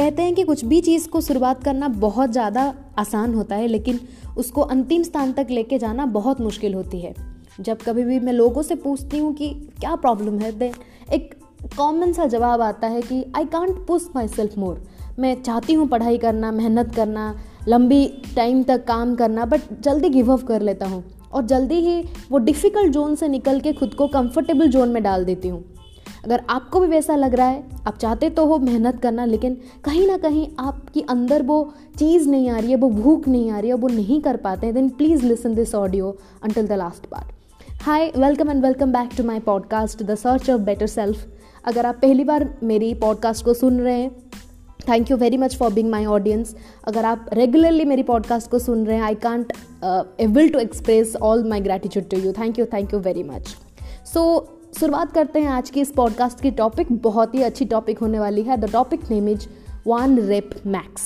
कहते हैं कि कुछ भी चीज़ को शुरुआत करना बहुत ज़्यादा आसान होता है, लेकिन उसको अंतिम स्थान तक लेके जाना बहुत मुश्किल होती है। जब कभी भी मैं लोगों से पूछती हूँ कि क्या प्रॉब्लम है देन एक कॉमन सा जवाब आता है कि I can't push myself more मैं चाहती हूँ पढ़ाई करना, मेहनत करना, लंबी टाइम तक काम करना बट जल्दी गिव अप कर लेता हूँ। और जल्दी ही वो डिफ़िकल्ट जोन से निकल के खुद को कंफर्टेबल जोन में डाल देती हूँ। अगर आपको भी वैसा लग रहा है, आप चाहते तो हो मेहनत करना, लेकिन कहीं ना कहीं आपकी अंदर वो चीज़ नहीं आ रही है, वो भूख नहीं आ रही है, वो नहीं कर पाते हैं then please listen this audio until the last part hi welcome and welcome back to my podcast the search of better self अगर आप पहली बार मेरी पॉडकास्ट को सुन रहे हैं thank you very much for being my audience अगर आप रेगुलरली मेरी पॉडकास्ट को सुन रहे हैं I can't able to express all my gratitude to you thank you thank you very much so शुरुआत करते हैं आज की इस पॉडकास्ट की टॉपिक बहुत ही अच्छी टॉपिक होने वाली है। The topic name is one rep max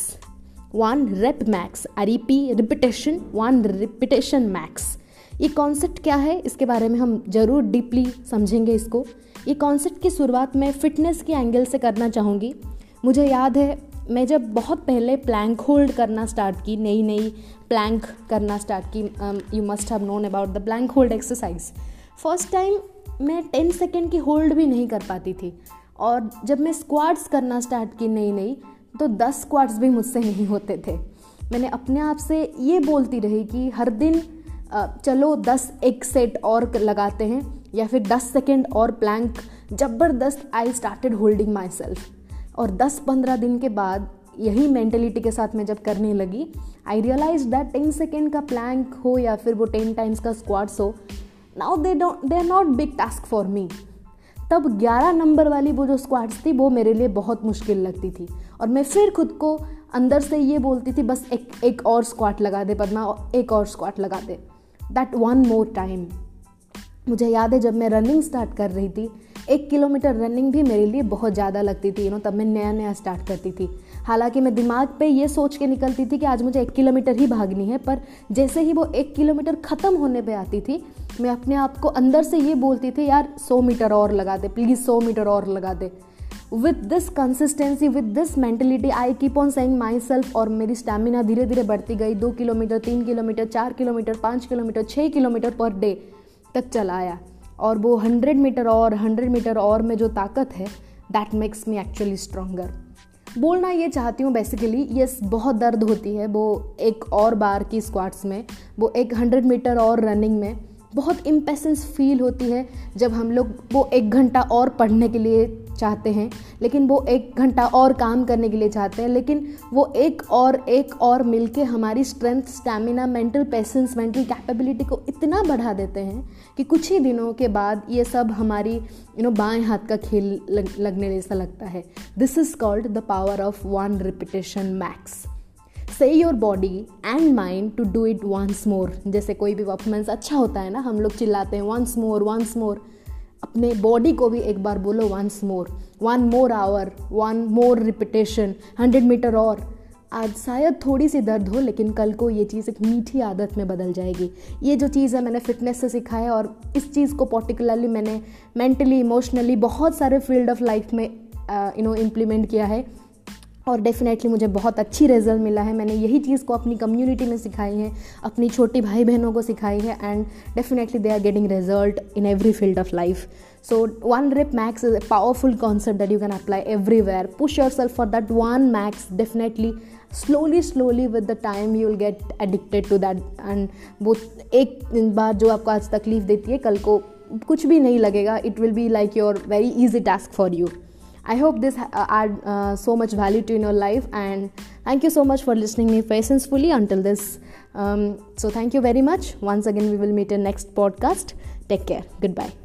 one rep max R P repetition one repetition max ये कॉन्सेप्ट क्या है? इसके बारे में हम ज़रूर डीपली समझेंगे इसको। ये कॉन्सेप्ट की शुरुआत मैं फिटनेस के एंगल से करना चाहूँगी। मुझे याद है, मैं जब बहुत पहले प्लैंक होल्ड करना स्टार्ट की नई नई प्लैंक करना स्टार्ट की you must have known about the plank hold exercise first time मैं टेन सेकेंड की होल्ड भी नहीं कर पाती थी। और जब मैं स्क्वाड्स करना स्टार्ट की नई नई तो दस स्क्वाड्स भी मुझसे नहीं होते थे। मैंने अपने आप से ये बोलती रही कि हर दिन चलो दस एक सेट और लगाते हैं, या फिर दस सेकेंड और प्लैंक ज़बरदस्त I started holding myself और दस पंद्रह दिन के बाद यही मैंटेलिटी के साथ मैं जब करने लगी I realise that ten second का प्लैंक हो या फिर वो टेन टाइम्स का स्क्वाड्स हो now they don't they are not big task for me तब 11 नंबर वाली वो जो स्क्वाड्स थी, वो मेरे लिए बहुत मुश्किल लगती थी। और मैं फिर खुद को अंदर से ये बोलती थी, बस एक एक और स्क्वाट लगा दे, पदमा एक और स्क्वाट लगा दे। दैट वन मोर टाइम मुझे याद है जब मैं रनिंग स्टार्ट कर रही थी एक किलोमीटर रनिंग भी मेरे लिए बहुत ज़्यादा लगती थी यू नो तब मैं नया नया स्टार्ट करती थी। हालाँकि मैं दिमाग पे ये सोच के निकलती थी कि आज मुझे एक किलोमीटर ही भागनी है, पर जैसे ही वो एक किलोमीटर ख़त्म होने पे आती थी, मैं अपने आप को अंदर से ये बोलती थी, यार, सौ मीटर और लगा दे प्लीज़ सौ मीटर और लगा दे। With this consistency with this mentality I keep on saying myself और मेरी स्टेमिना धीरे धीरे बढ़ती गई। दो किलोमीटर, तीन किलोमीटर, चार किलोमीटर, पाँच किलोमीटर छः किलोमीटर पर डे तक चला आया। और वो हंड्रेड मीटर और हंड्रेड मीटर और में जो ताकत है that makes me actually stronger बोलना ये चाहती हूँ बेसिकली यस बहुत दर्द होती है वो एक और बार की स्क्वाट्स में, वो एक हंड्रेड मीटर और रनिंग में, बहुत इम्पेसेंस फील होती है जब हम लोग वो एक घंटा और पढ़ने के लिए चाहते हैं लेकिन वो एक घंटा और काम करने के लिए चाहते हैं लेकिन वो एक और एक और मिलके हमारी strength stamina mental patience mental capability को इतना बढ़ा देते हैं कि कुछ ही दिनों के बाद ये सब हमारी यू नो बाएँ हाथ का खेल लग, लगने जैसा लगता है। This is called the power of one repetition max say your body and mind to do it once more जैसे कोई भी परफॉर्मेंस अच्छा होता है ना हम लोग चिल्लाते हैं वंस मोर वंस मोर अपने बॉडी को भी एक बार बोलो once more one more hour one more repetition hundred metre और। आज शायद थोड़ी सी दर्द हो, लेकिन कल को ये चीज़ एक मीठी आदत में बदल जाएगी। ये जो चीज़ है, मैंने फिटनेस से सीखा है और इस चीज़ को पर्टिकुलरली मैंने मेंटली इमोशनली बहुत सारे फ़ील्ड ऑफ़ लाइफ में यू नो इम्प्लीमेंट किया है। और डेफिनेटली मुझे बहुत अच्छी रिज़ल्ट मिला है। मैंने यही चीज़ को अपनी कम्युनिटी में सिखाई है, अपनी छोटी भाई बहनों को सिखाई है and definitely they are getting result in every field of life so one rep max is a powerful concept that you can apply everywhere push yourself for that one max definitely slowly slowly with the time you will get addicted to that and वो एक बार जो आपको आज तकलीफ़ देती है, कल को कुछ भी नहीं लगेगा it will be like your very easy task for you I hope this uh, add uh, so much value to your life and thank you so much for listening me patiently until this. Um, so thank you very much. Once again, we will meet in next podcast. Take care. Goodbye.